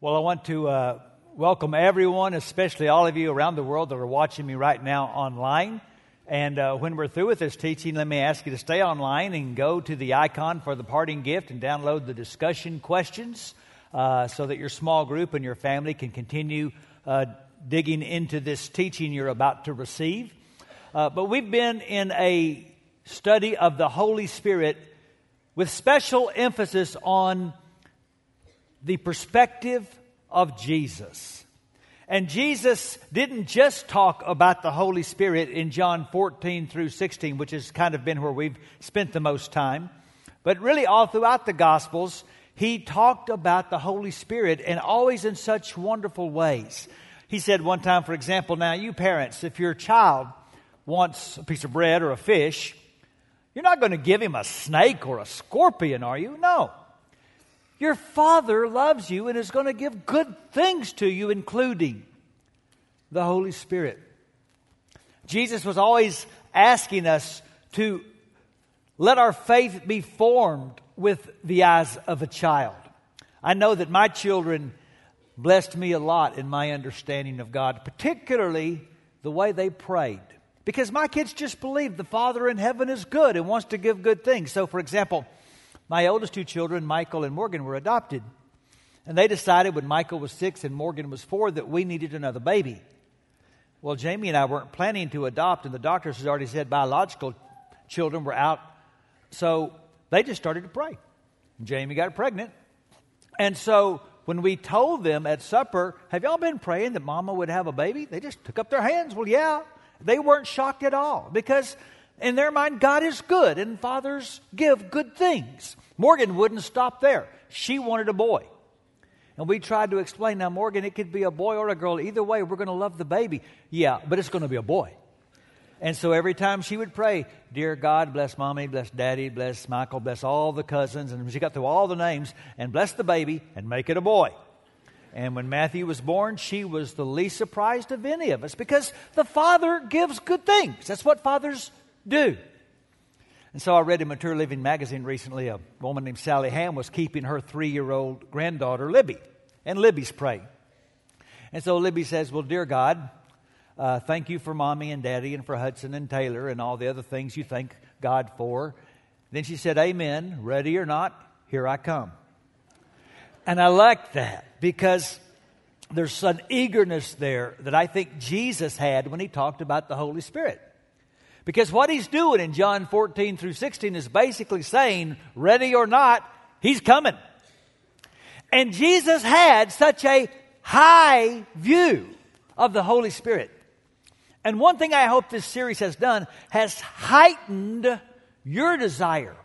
Well, I want to uh, welcome everyone, especially all of you around the world that are watching me right now online. And uh, when we're through with this teaching, let me ask you to stay online and go to the icon for the parting gift and download the discussion questions uh, so that your small group and your family can continue uh, digging into this teaching you're about to receive. Uh, but we've been in a study of the Holy Spirit with special emphasis on the perspective of Jesus. And Jesus didn't just talk about the Holy Spirit in John 14 through 16, which has kind of been where we've spent the most time, but really all throughout the Gospels, he talked about the Holy Spirit and always in such wonderful ways. He said one time, for example, now you parents, if your child wants a piece of bread or a fish, you're not going to give him a snake or a scorpion, are you? No. Your Father loves you and is going to give good things to you, including the Holy Spirit. Jesus was always asking us to let our faith be formed with the eyes of a child. I know that my children blessed me a lot in my understanding of God, particularly the way they prayed. Because my kids just believe the Father in heaven is good and wants to give good things. So, for example, my oldest two children, Michael and Morgan, were adopted. And they decided when Michael was six and Morgan was four that we needed another baby. Well, Jamie and I weren't planning to adopt, and the doctors had already said biological children were out. So they just started to pray. Jamie got pregnant. And so when we told them at supper, Have y'all been praying that mama would have a baby? They just took up their hands. Well, yeah. They weren't shocked at all because in their mind, God is good and fathers give good things. Morgan wouldn't stop there. She wanted a boy. And we tried to explain now, Morgan, it could be a boy or a girl. Either way, we're going to love the baby. Yeah, but it's going to be a boy. And so every time she would pray, Dear God, bless mommy, bless daddy, bless Michael, bless all the cousins. And she got through all the names and bless the baby and make it a boy. And when Matthew was born, she was the least surprised of any of us because the father gives good things. That's what fathers do. And so I read in Mature Living magazine recently a woman named Sally Ham was keeping her three year old granddaughter, Libby. And Libby's praying. And so Libby says, Well, dear God, uh, thank you for mommy and daddy and for Hudson and Taylor and all the other things you thank God for. Then she said, Amen. Ready or not, here I come. And I like that because there's an eagerness there that I think Jesus had when he talked about the Holy Spirit. Because what he's doing in John 14 through 16 is basically saying, ready or not, he's coming. And Jesus had such a high view of the Holy Spirit. And one thing I hope this series has done has heightened your desire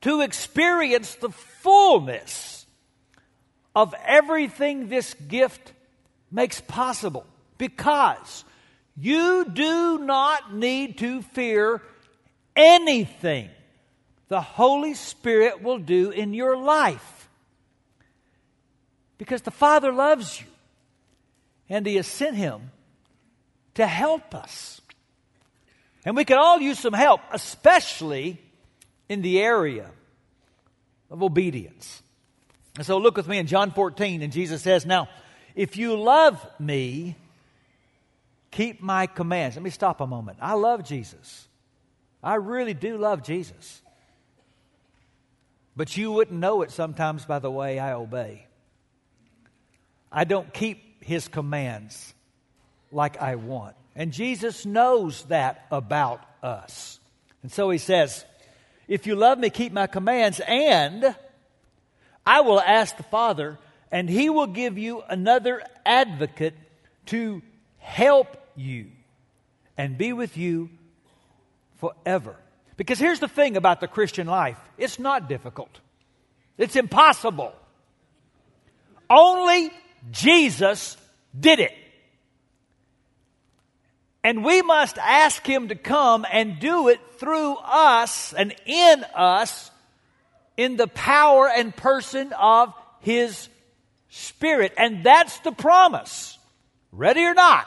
to experience the fullness of everything this gift makes possible. Because you do not need to fear anything the Holy Spirit will do in your life. Because the Father loves you, and He has sent Him to help us. And we can all use some help, especially in the area of obedience. And so look with me in John 14, and Jesus says, Now, if you love me, keep my commands. Let me stop a moment. I love Jesus. I really do love Jesus. But you wouldn't know it sometimes by the way I obey. I don't keep his commands like I want. And Jesus knows that about us. And so he says, If you love me, keep my commands, and I will ask the Father, and he will give you another advocate to help you and be with you forever. Because here's the thing about the Christian life it's not difficult, it's impossible. Only Jesus did it. And we must ask Him to come and do it through us and in us in the power and person of His Spirit. And that's the promise. Ready or not?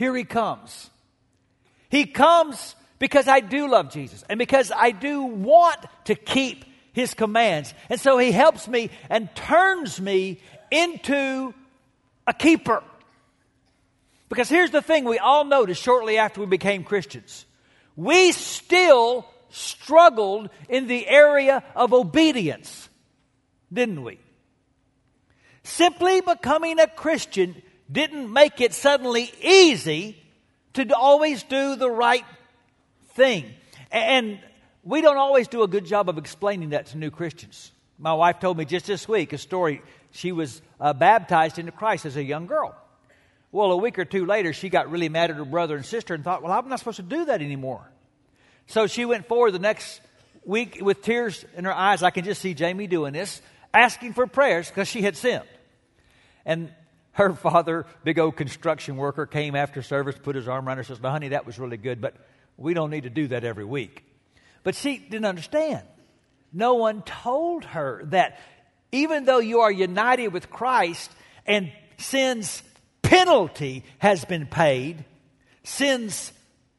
Here he comes. He comes because I do love Jesus and because I do want to keep his commands. And so he helps me and turns me into a keeper. Because here's the thing we all noticed shortly after we became Christians. We still struggled in the area of obedience, didn't we? Simply becoming a Christian didn't make it suddenly easy to always do the right thing. And we don't always do a good job of explaining that to new Christians. My wife told me just this week a story. She was uh, baptized into Christ as a young girl. Well, a week or two later, she got really mad at her brother and sister and thought, well, I'm not supposed to do that anymore. So she went forward the next week with tears in her eyes. I can just see Jamie doing this, asking for prayers because she had sinned. And her father, big old construction worker, came after service, put his arm around her, says, "Now, honey, that was really good, but we don't need to do that every week." But she didn't understand. No one told her that even though you are united with Christ and sin's penalty has been paid, sin's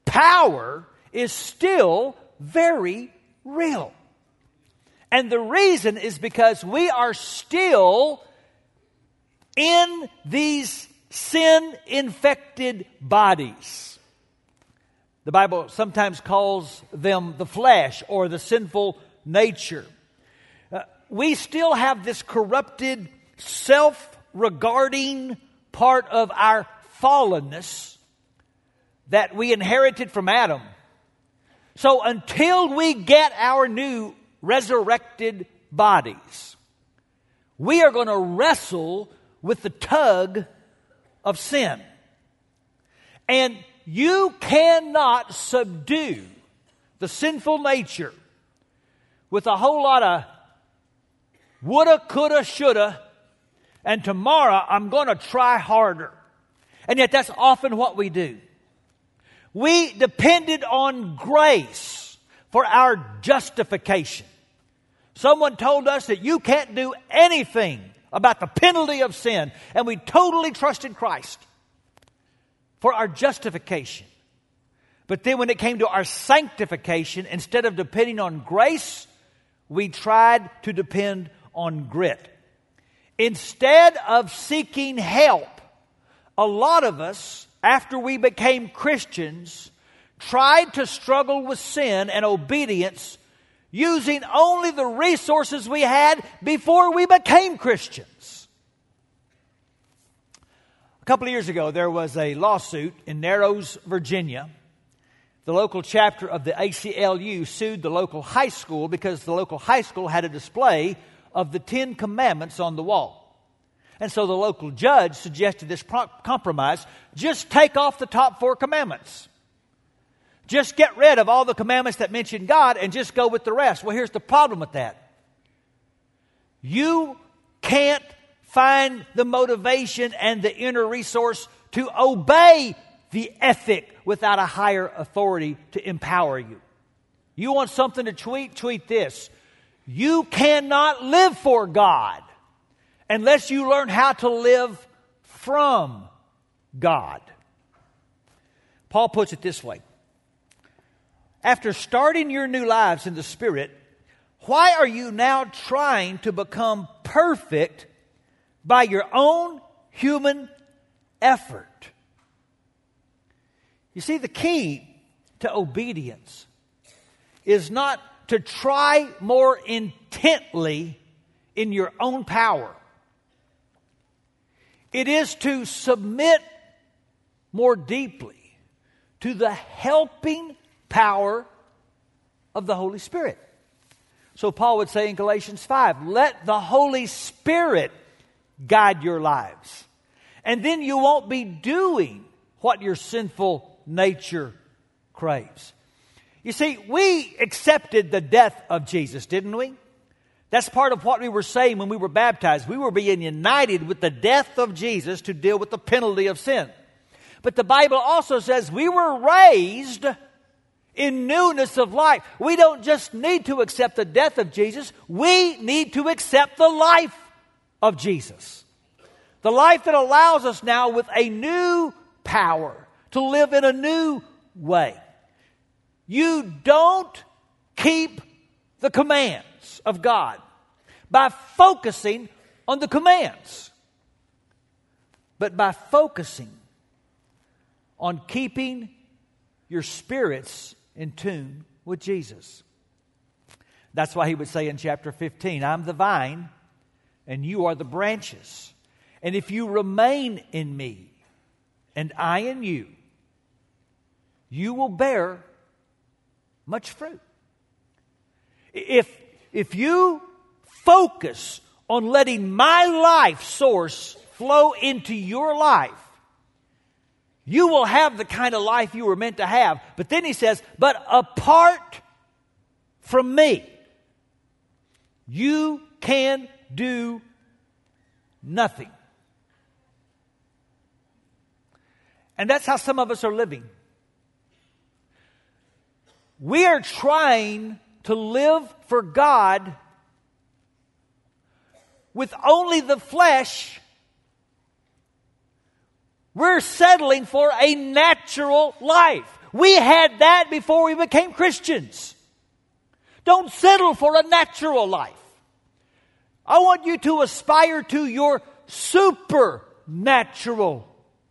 power is still very real. And the reason is because we are still in these sin infected bodies. The Bible sometimes calls them the flesh or the sinful nature. Uh, we still have this corrupted, self regarding part of our fallenness that we inherited from Adam. So until we get our new resurrected bodies, we are going to wrestle with the tug of sin. And you cannot subdue the sinful nature with a whole lot of woulda, coulda, shoulda, and tomorrow I'm going to try harder. And yet that's often what we do. We depended on grace for our justification. Someone told us that you can't do anything about the penalty of sin, and we totally trusted Christ for our justification. But then when it came to our sanctification, instead of depending on grace, we tried to depend on grit. Instead of seeking help, a lot of us, after we became Christians, tried to struggle with sin and obedience using only the resources we had before we became Christians. A couple of years ago, there was a lawsuit in Narrows, Virginia. The local chapter of the ACLU sued the local high school because the local high school had a display of the Ten Commandments on the wall. And so the local judge suggested this compromise just take off the top four commandments. Just get rid of all the commandments that mention God and just go with the rest. Well, here's the problem with that you can't find the motivation and the inner resource to obey the ethic without a higher authority to empower you. You want something to tweet? Tweet this. You cannot live for God unless you learn how to live from God. Paul puts it this way after starting your new lives in the Spirit, why are you now trying to become perfect by your own human effort? You see, the key to obedience is not to try more intently in your own power. It is to submit more deeply to the helping power of the Holy Spirit. So Paul would say in Galatians 5 let the Holy Spirit guide your lives. And then you won't be doing what your sinful nature craves. You see, we accepted the death of Jesus, didn't we? That's part of what we were saying when we were baptized. We were being united with the death of Jesus to deal with the penalty of sin. But the Bible also says we were raised in newness of life. We don't just need to accept the death of Jesus, we need to accept the life of Jesus. The life that allows us now with a new power to live in a new way. You don't keep the commands. of God by focusing on the commands, but by focusing on keeping your spirits in tune with Jesus. That's why he would say in chapter 15, I'm the vine and you are the branches. And if you remain in me and I in you, you will bear much fruit. If, if you focus on letting my life source flow into your life, you will have the kind of life you were meant to have. But then he says, but apart from me, you can do nothing. And that's how some of us are living. We are trying to live for God with only the flesh. We're settling for a natural life. We had that before we became Christians. Don't settle for a natural life. I want you to aspire to your supernatural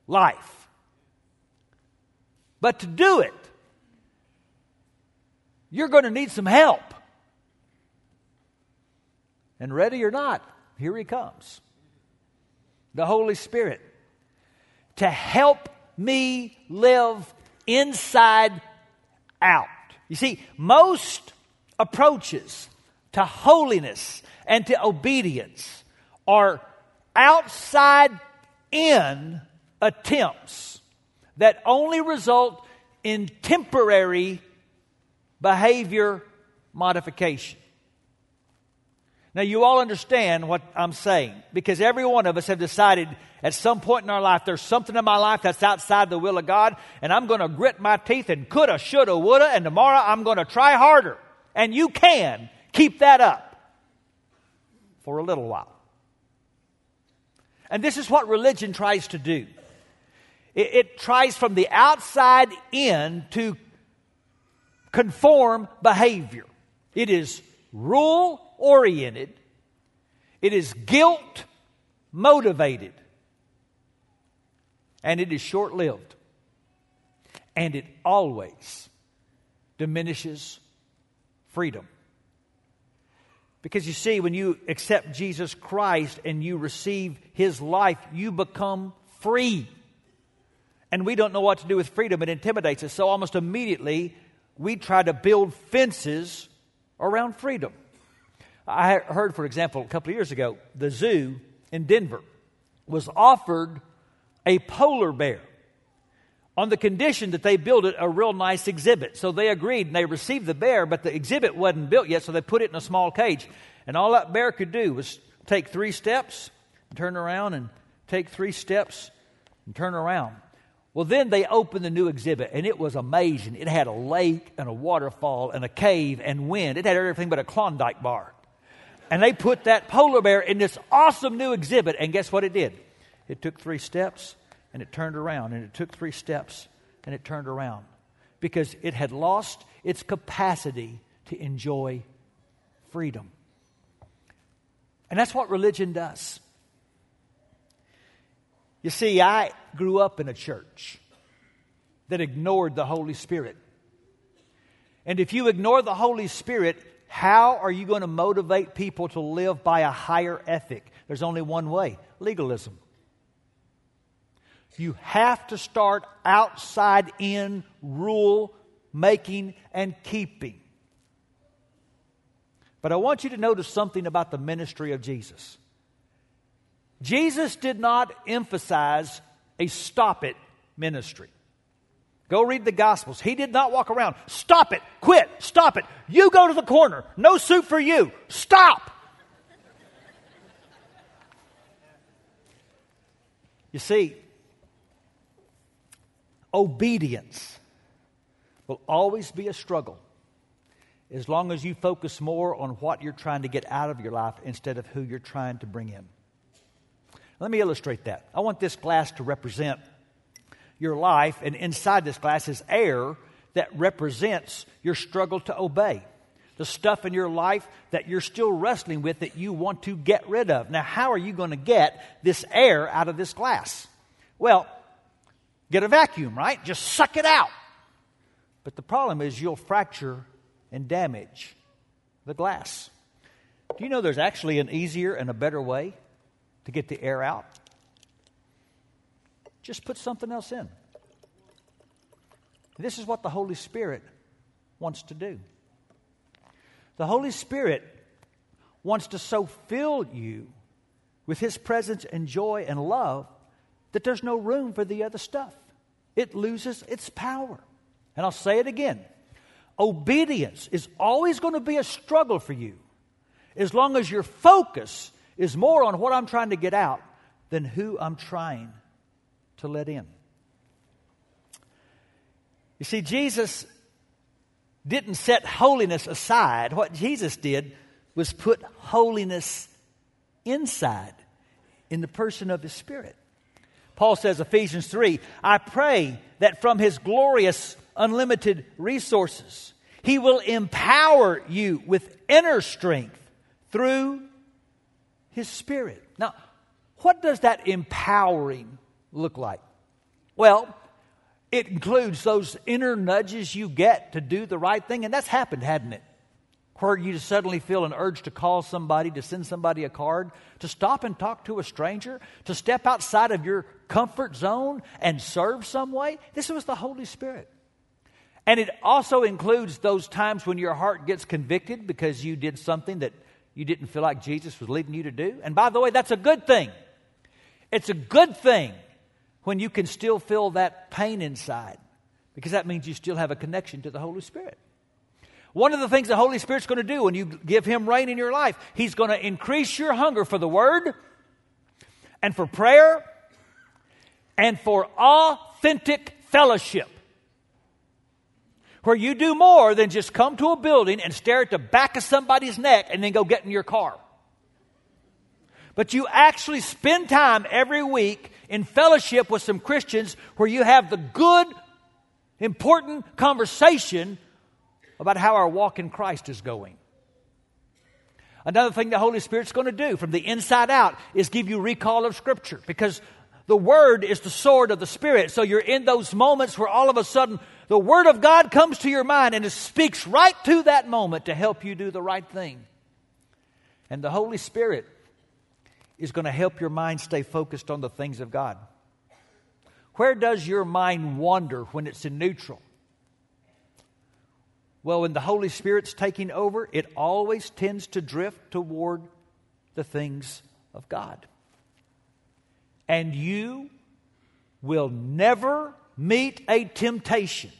life. But to do it, you're going to need some help. And ready or not, here he comes. The Holy Spirit to help me live inside out. You see, most approaches to holiness and to obedience are outside in attempts that only result in temporary behavior modification. Now, you all understand what I'm saying because every one of us have decided at some point in our life there's something in my life that's outside the will of God, and I'm going to grit my teeth and coulda, shoulda, woulda, and tomorrow I'm going to try harder. And you can keep that up for a little while. And this is what religion tries to do it, it tries from the outside in to conform behavior. It is rule oriented, it is guilt motivated, and it is short lived. And it always diminishes freedom. Because you see, when you accept Jesus Christ and you receive His life, you become free. And we don't know what to do with freedom. It intimidates us. So almost immediately, we try to build fences around freedom. I heard, for example, a couple of years ago, the zoo in Denver was offered a polar bear on the condition that they build it a real nice exhibit. So they agreed and they received the bear, but the exhibit wasn't built yet, so they put it in a small cage. And all that bear could do was take three steps, turn around, and take three steps and turn around. Well, then they opened the new exhibit, and it was amazing. It had a lake and a waterfall and a cave and wind. It had everything but a Klondike bar. And they put that polar bear in this awesome new exhibit, and guess what it did? It took three steps and it turned around, and it took three steps and it turned around because it had lost its capacity to enjoy freedom. And that's what religion does. You see, I grew up in a church that ignored the Holy Spirit. And if you ignore the Holy Spirit, how are you going to motivate people to live by a higher ethic? There's only one way legalism. You have to start outside in rule making and keeping. But I want you to notice something about the ministry of Jesus. Jesus did not emphasize a stop it ministry. Go read the Gospels. He did not walk around, stop it, quit, stop it. You go to the corner. No soup for you. Stop. You see, obedience will always be a struggle as long as you focus more on what you're trying to get out of your life instead of who you're trying to bring in. Let me illustrate that. I want this glass to represent your life, and inside this glass is air that represents your struggle to obey. the stuff in your life that you're still wrestling with that you want to get rid of. Now, how are you going to get this air out of this glass? Well, get a vacuum, right? Just suck it out. But the problem is you'll fracture and damage the glass. Do you know there's actually an easier and a better way to get the air out? Just put something else in. This is what the Holy Spirit wants to do. The Holy Spirit wants to so fill you with His presence and joy and love that there's no room for the other stuff. It loses its power. And I'll say it again obedience is always going to be a struggle for you as long as your focus is more on what I'm trying to get out than who I'm trying to let in. You see, Jesus didn't set holiness aside. What Jesus did was put holiness inside in the person of his Spirit. Paul says, Ephesians 3, I pray that from his glorious, unlimited resources, he will empower you with inner strength through his Spirit. Now, what does that empowering look like? Well, it includes those inner nudges you get to do the right thing, and that's happened, hadn't it? Where you suddenly feel an urge to call somebody, to send somebody a card, to stop and talk to a stranger, to step outside of your comfort zone and serve some way. This was the Holy Spirit. And it also includes those times when your heart gets convicted because you did something that you didn't feel like Jesus was leading you to do. And by the way, that's a good thing. It's a good thing when you can still feel that pain inside because that means you still have a connection to the Holy Spirit. One of the things the Holy Spirit's going to do when you give Him reign in your life, He's going to increase your hunger for the Word and for prayer and for authentic fellowship. Where you do more than just come to a building and stare at the back of somebody's neck and then go get in your car. But you actually spend time every week in fellowship with some Christians where you have the good, important conversation about how our walk in Christ is going. Another thing the Holy Spirit's going to do from the inside out is give you recall of Scripture because the Word is the sword of the Spirit. So you're in those moments where all of a sudden the Word of God comes to your mind and it speaks right to that moment to help you do the right thing. And the Holy Spirit is going to help your mind stay focused on the things of God. Where does your mind wander when it's in neutral? Well, when the Holy Spirit's taking over, it always tends to drift toward the things of God. And you will never meet a temptation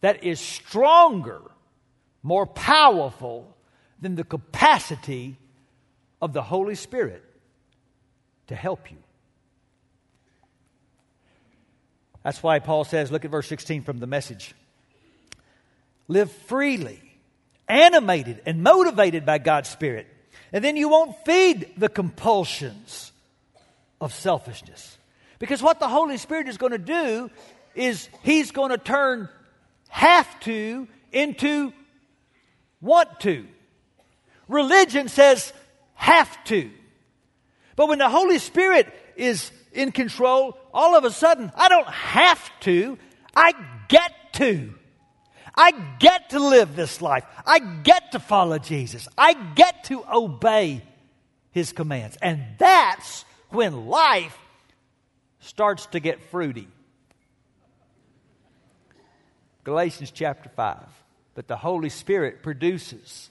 that is stronger, more powerful than the capacity of the Holy Spirit to help you. That's why Paul says, look at verse 16 from the message. Live freely, animated and motivated by God's Spirit. And then you won't feed the compulsions of selfishness. Because what the Holy Spirit is going to do is He's going to turn have to into want to. Religion says, have to. But when the Holy Spirit is in control, all of a sudden, I don't have to, I get to. I get to live this life. I get to follow Jesus. I get to obey his commands. And that's when life starts to get fruity. Galatians chapter 5. But the Holy Spirit produces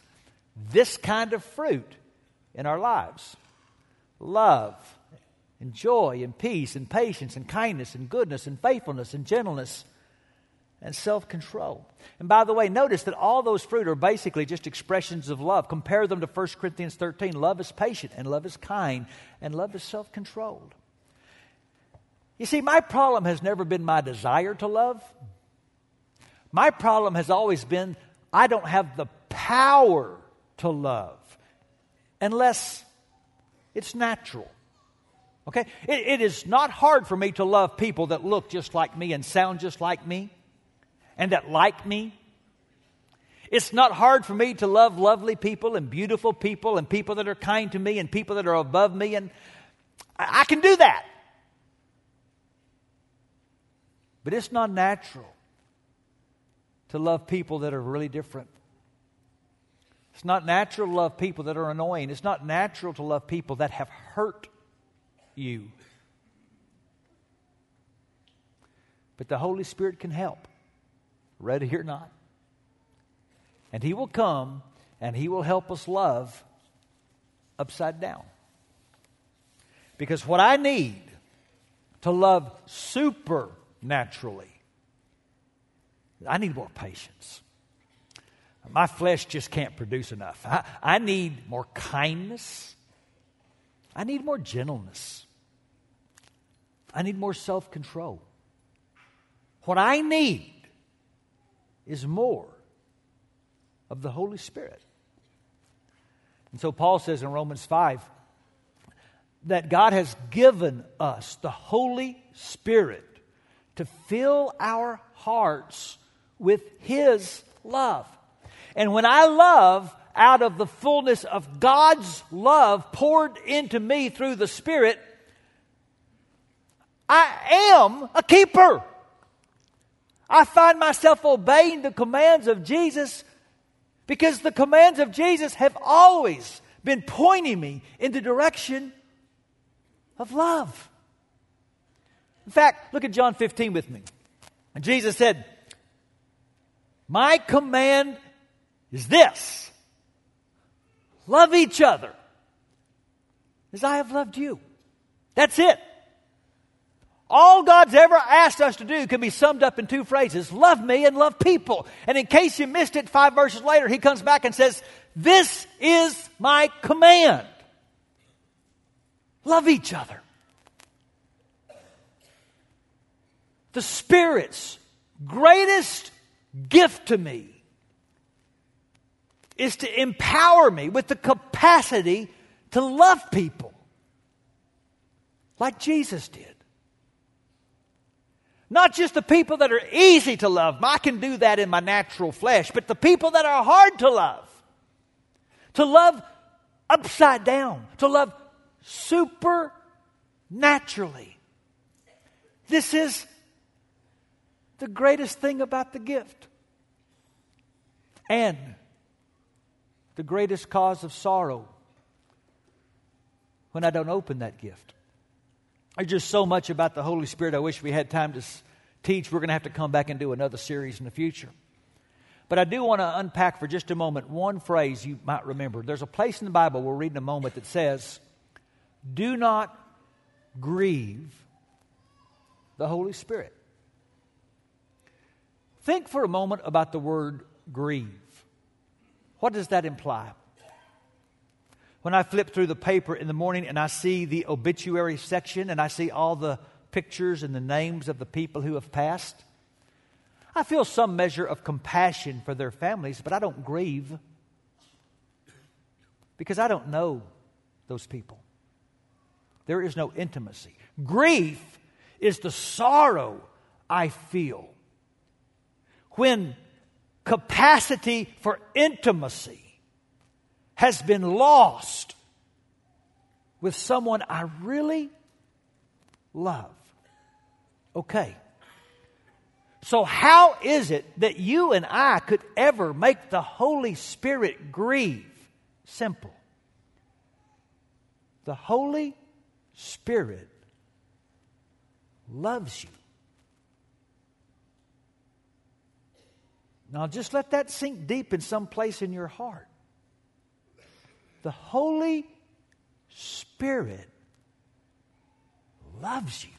this kind of fruit in our lives love and joy and peace and patience and kindness and goodness and faithfulness and gentleness and self control. And by the way, notice that all those fruit are basically just expressions of love. Compare them to 1 Corinthians 13. Love is patient, and love is kind, and love is self controlled. You see, my problem has never been my desire to love. My problem has always been I don't have the power to love unless it's natural. Okay? It, it is not hard for me to love people that look just like me and sound just like me and that like me. It's not hard for me to love lovely people and beautiful people and people that are kind to me and people that are above me, and I, I can do that. But it's not natural to love people that are really different. It's not natural to love people that are annoying. It's not natural to love people that have hurt you. But the Holy Spirit can help, ready or not. And He will come and He will help us love upside down. Because what I need to love supernaturally, I need more patience. My flesh just can't produce enough. I, I need more kindness. I need more gentleness. I need more self control. What I need is more of the Holy Spirit. And so Paul says in Romans 5 that God has given us the Holy Spirit to fill our hearts with His love. And when I love out of the fullness of God's love poured into me through the Spirit, I am a keeper. I find myself obeying the commands of Jesus because the commands of Jesus have always been pointing me in the direction of love. In fact, look at John 15 with me. And Jesus said, My command is this love each other as I have loved you. That's it. All God's ever asked us to do can be summed up in two phrases love me and love people. And in case you missed it, five verses later, he comes back and says, This is my command love each other. The Spirit's greatest gift to me is to empower me with the capacity to love people like Jesus did. Not just the people that are easy to love. I can do that in my natural flesh, but the people that are hard to love. To love upside down, to love supernaturally. This is the greatest thing about the gift. And the greatest cause of sorrow when I don't open that gift. There's just so much about the Holy Spirit I wish we had time to teach. We're going to have to come back and do another series in the future. But I do want to unpack for just a moment one phrase you might remember. There's a place in the Bible we'll read in a moment that says, Do not grieve the Holy Spirit. Think for a moment about the word grieve. What does that imply? When I flip through the paper in the morning and I see the obituary section and I see all the pictures and the names of the people who have passed, I feel some measure of compassion for their families, but I don't grieve because I don't know those people. There is no intimacy. Grief is the sorrow I feel when capacity for intimacy has been lost with someone I really love. Okay. So, how is it that you and I could ever make the Holy Spirit grieve? Simple. The Holy Spirit loves you. Now, just let that sink deep in some place in your heart. The Holy Spirit loves you.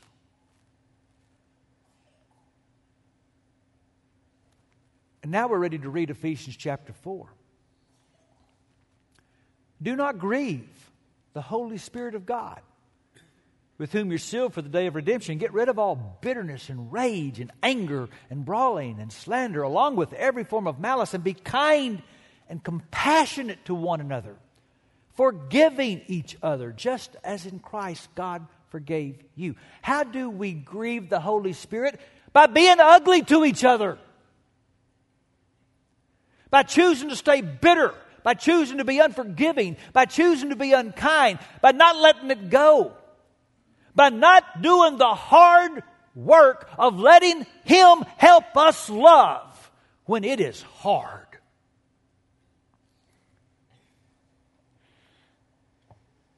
And now we're ready to read Ephesians chapter 4. Do not grieve the Holy Spirit of God with whom you're sealed for the day of redemption. Get rid of all bitterness and rage and anger and brawling and slander, along with every form of malice, and be kind and compassionate to one another, forgiving each other, just as in Christ God forgave you. How do we grieve the Holy Spirit? By being ugly to each other. by choosing to stay bitter, by choosing to be unforgiving, by choosing to be unkind, by not letting it go, by not doing the hard work of letting Him help us love when it is hard.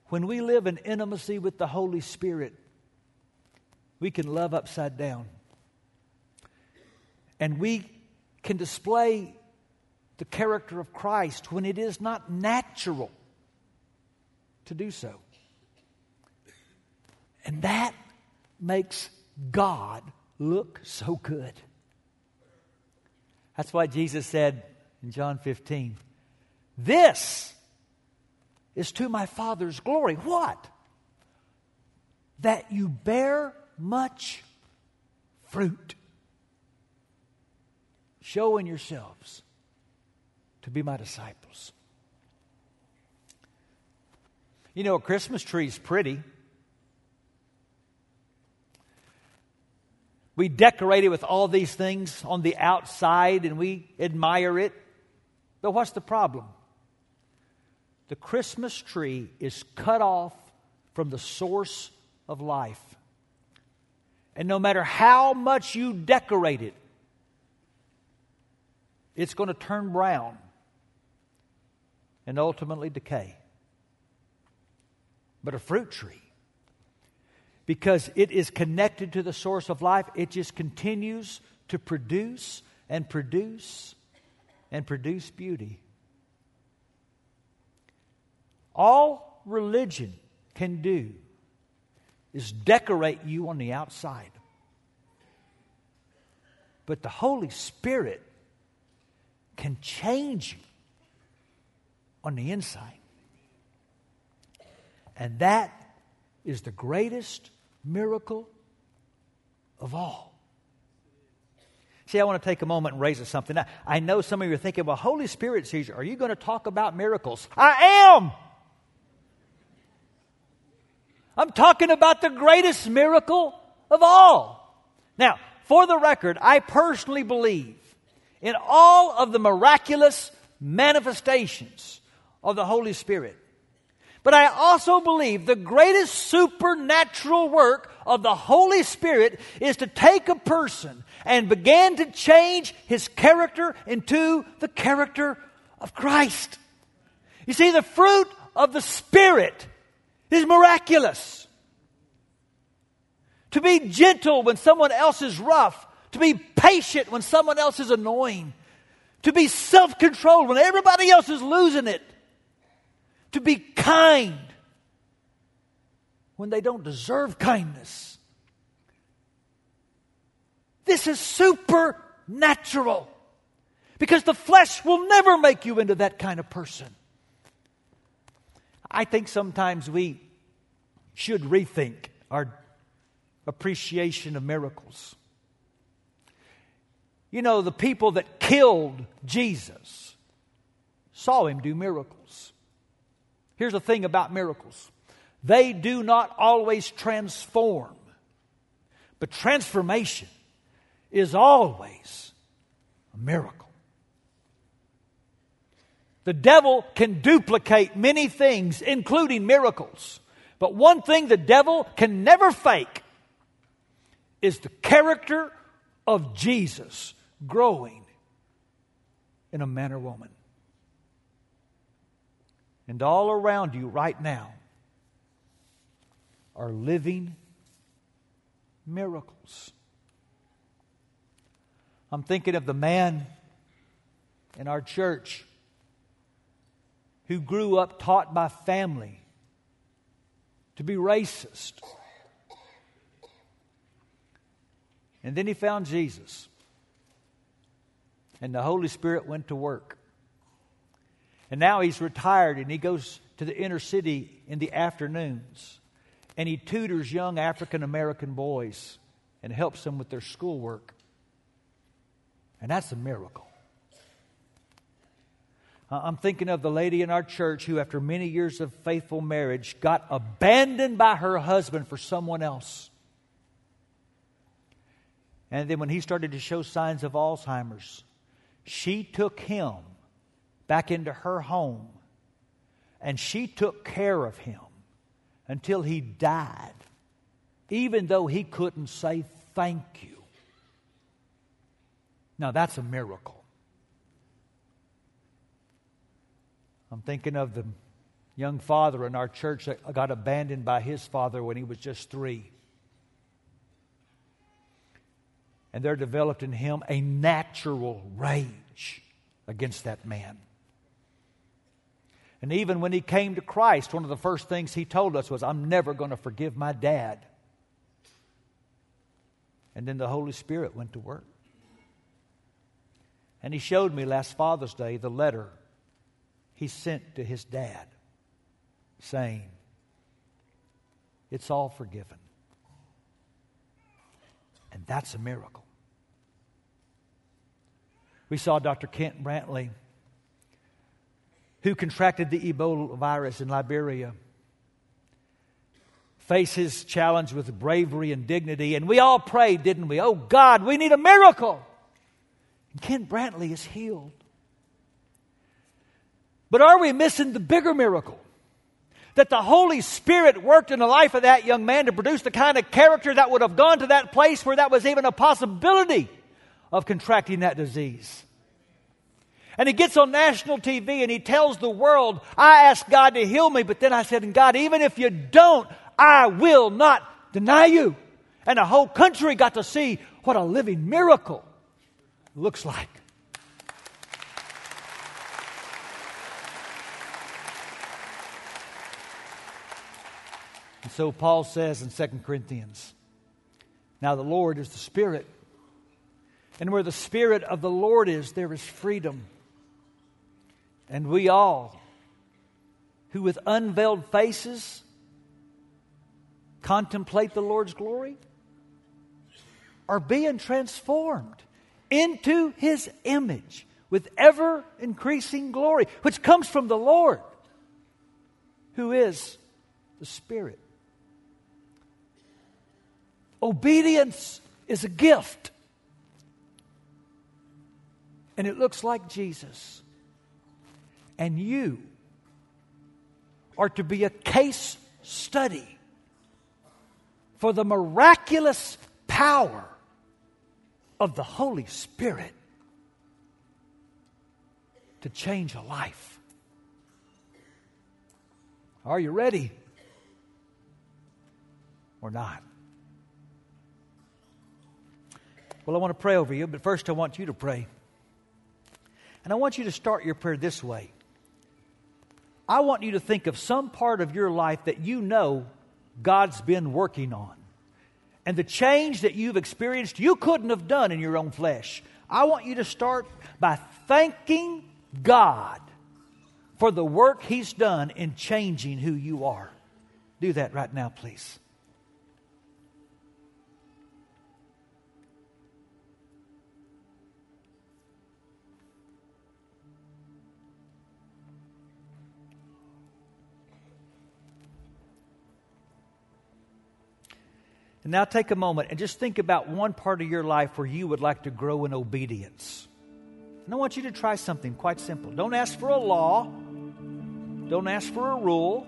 When we live in intimacy with the Holy Spirit, we can love upside down. And we can display the character of Christ when it is not natural to do so. And that makes God look so good. That's why Jesus said in John 15, This is to my Father's glory. What? That you bear much fruit, showing yourselves to be my disciples. You know, a Christmas tree is pretty. We decorate it with all these things on the outside and we admire it. But what's the problem? The Christmas tree is cut off from the source of life. And no matter how much you decorate it, it's going to turn brown and ultimately decay. But a fruit tree, because it is connected to the source of life, it just continues to produce and produce and produce beauty. All religion can do is decorate you on the outside. But the Holy Spirit can change you on the inside. And that is the greatest miracle of all. See, I want to take a moment and raise something. I know some of you are thinking, well, Holy Spirit Caesar, are you going to talk about miracles? I am. I'm talking about the greatest miracle of all. Now, for the record, I personally believe in all of the miraculous manifestations of the Holy Spirit. But I also believe the greatest supernatural work of the Holy Spirit is to take a person and begin to change his character into the character of Christ. You see, the fruit of the Spirit is miraculous. To be gentle when someone else is rough, to be patient when someone else is annoying, to be self controlled when everybody else is losing it to be kind when they don't deserve kindness. This is supernatural because the flesh will never make you into that kind of person. I think sometimes we should rethink our appreciation of miracles. You know, the people that killed Jesus saw him do miracles. Here's the thing about miracles they do not always transform, but transformation is always a miracle. The devil can duplicate many things, including miracles. But one thing the devil can never fake is the character of Jesus growing in a man or woman. And all around you right now are living miracles. I'm thinking of the man in our church who grew up taught by family to be racist. And then he found Jesus. And the Holy Spirit went to work. And now he's retired and he goes to the inner city in the afternoons and he tutors young African American boys and helps them with their schoolwork. And that's a miracle. I'm thinking of the lady in our church who, after many years of faithful marriage, got abandoned by her husband for someone else. And then, when he started to show signs of Alzheimer's, she took him back into her home, and she took care of him until he died, even though he couldn't say thank you. Now, that's a miracle. I'm thinking of the young father in our church that got abandoned by his father when he was just three. And there developed in him a natural rage against that man. And even when he came to Christ, one of the first things he told us was, I'm never going to forgive my dad. And then the Holy Spirit went to work. And he showed me last Father's Day the letter he sent to his dad saying, It's all forgiven. And that's a miracle. We saw Dr. Kent Brantley, who contracted the Ebola virus in Liberia, face his challenge with bravery and dignity. And we all prayed, didn't we? Oh God, we need a miracle. And Kent Brantley is healed. But are we missing the bigger miracle? That the Holy Spirit worked in the life of that young man to produce the kind of character that would have gone to that place where that was even a possibility of contracting that disease. And he gets on national TV and he tells the world, I asked God to heal me, but then I said, and God, even if you don't, I will not deny you. And the whole country got to see what a living miracle looks like. And so Paul says in 2 Corinthians, Now the Lord is the Spirit, and where the Spirit of the Lord is, there is freedom. And we all, who with unveiled faces contemplate the Lord's glory, are being transformed into his image with ever increasing glory, which comes from the Lord, who is the Spirit. Obedience is a gift, and it looks like Jesus. And you are to be a case study for the miraculous power of the Holy Spirit to change a life. Are you ready? Or not? Well, I want to pray over you, but first I want you to pray. And I want you to start your prayer this way. I want you to think of some part of your life that you know God's been working on and the change that you've experienced you couldn't have done in your own flesh. I want you to start by thanking God for the work He's done in changing who you are. Do that right now, please. And now take a moment and just think about one part of your life where you would like to grow in obedience. And I want you to try something quite simple. Don't ask for a law, don't ask for a rule,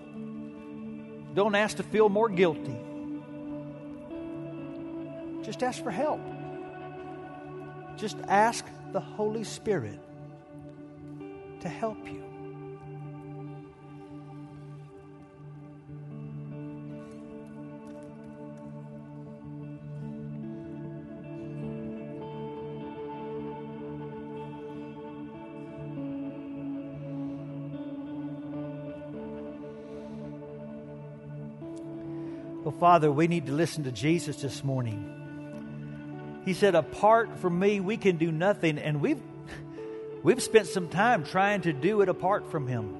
don't ask to feel more guilty. Just ask for help. Just ask the Holy Spirit to help you. Father, we need to listen to Jesus this morning. He said, Apart from me, we can do nothing. And we've, we've spent some time trying to do it apart from Him.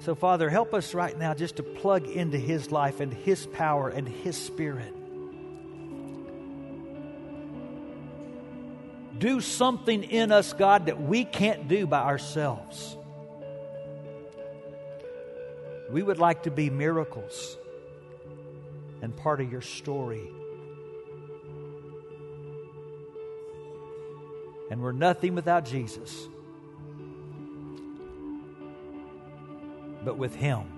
So, Father, help us right now just to plug into His life and His power and His Spirit. Do something in us, God, that we can't do by ourselves. We would like to be miracles and part of your story. And we're nothing without Jesus. But with Him,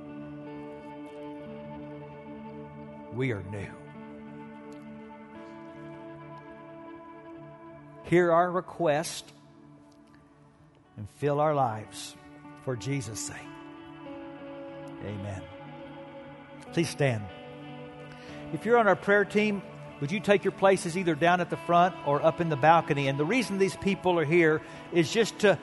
we are new. Hear our request and fill our lives for Jesus' sake. Amen. Please stand. If you're on our prayer team, would you take your places either down at the front or up in the balcony? And the reason these people are here is just to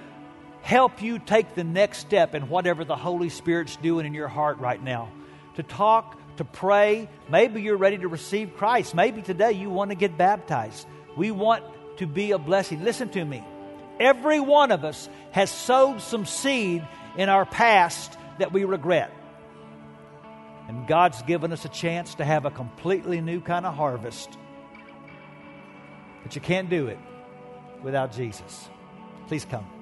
help you take the next step in whatever the Holy Spirit's doing in your heart right now. To talk, to pray. Maybe you're ready to receive Christ. Maybe today you want to get baptized. We want to be a blessing. Listen to me. Every one of us has sowed some seed in our past that we regret. And God's given us a chance to have a completely new kind of harvest. But you can't do it without Jesus. Please come.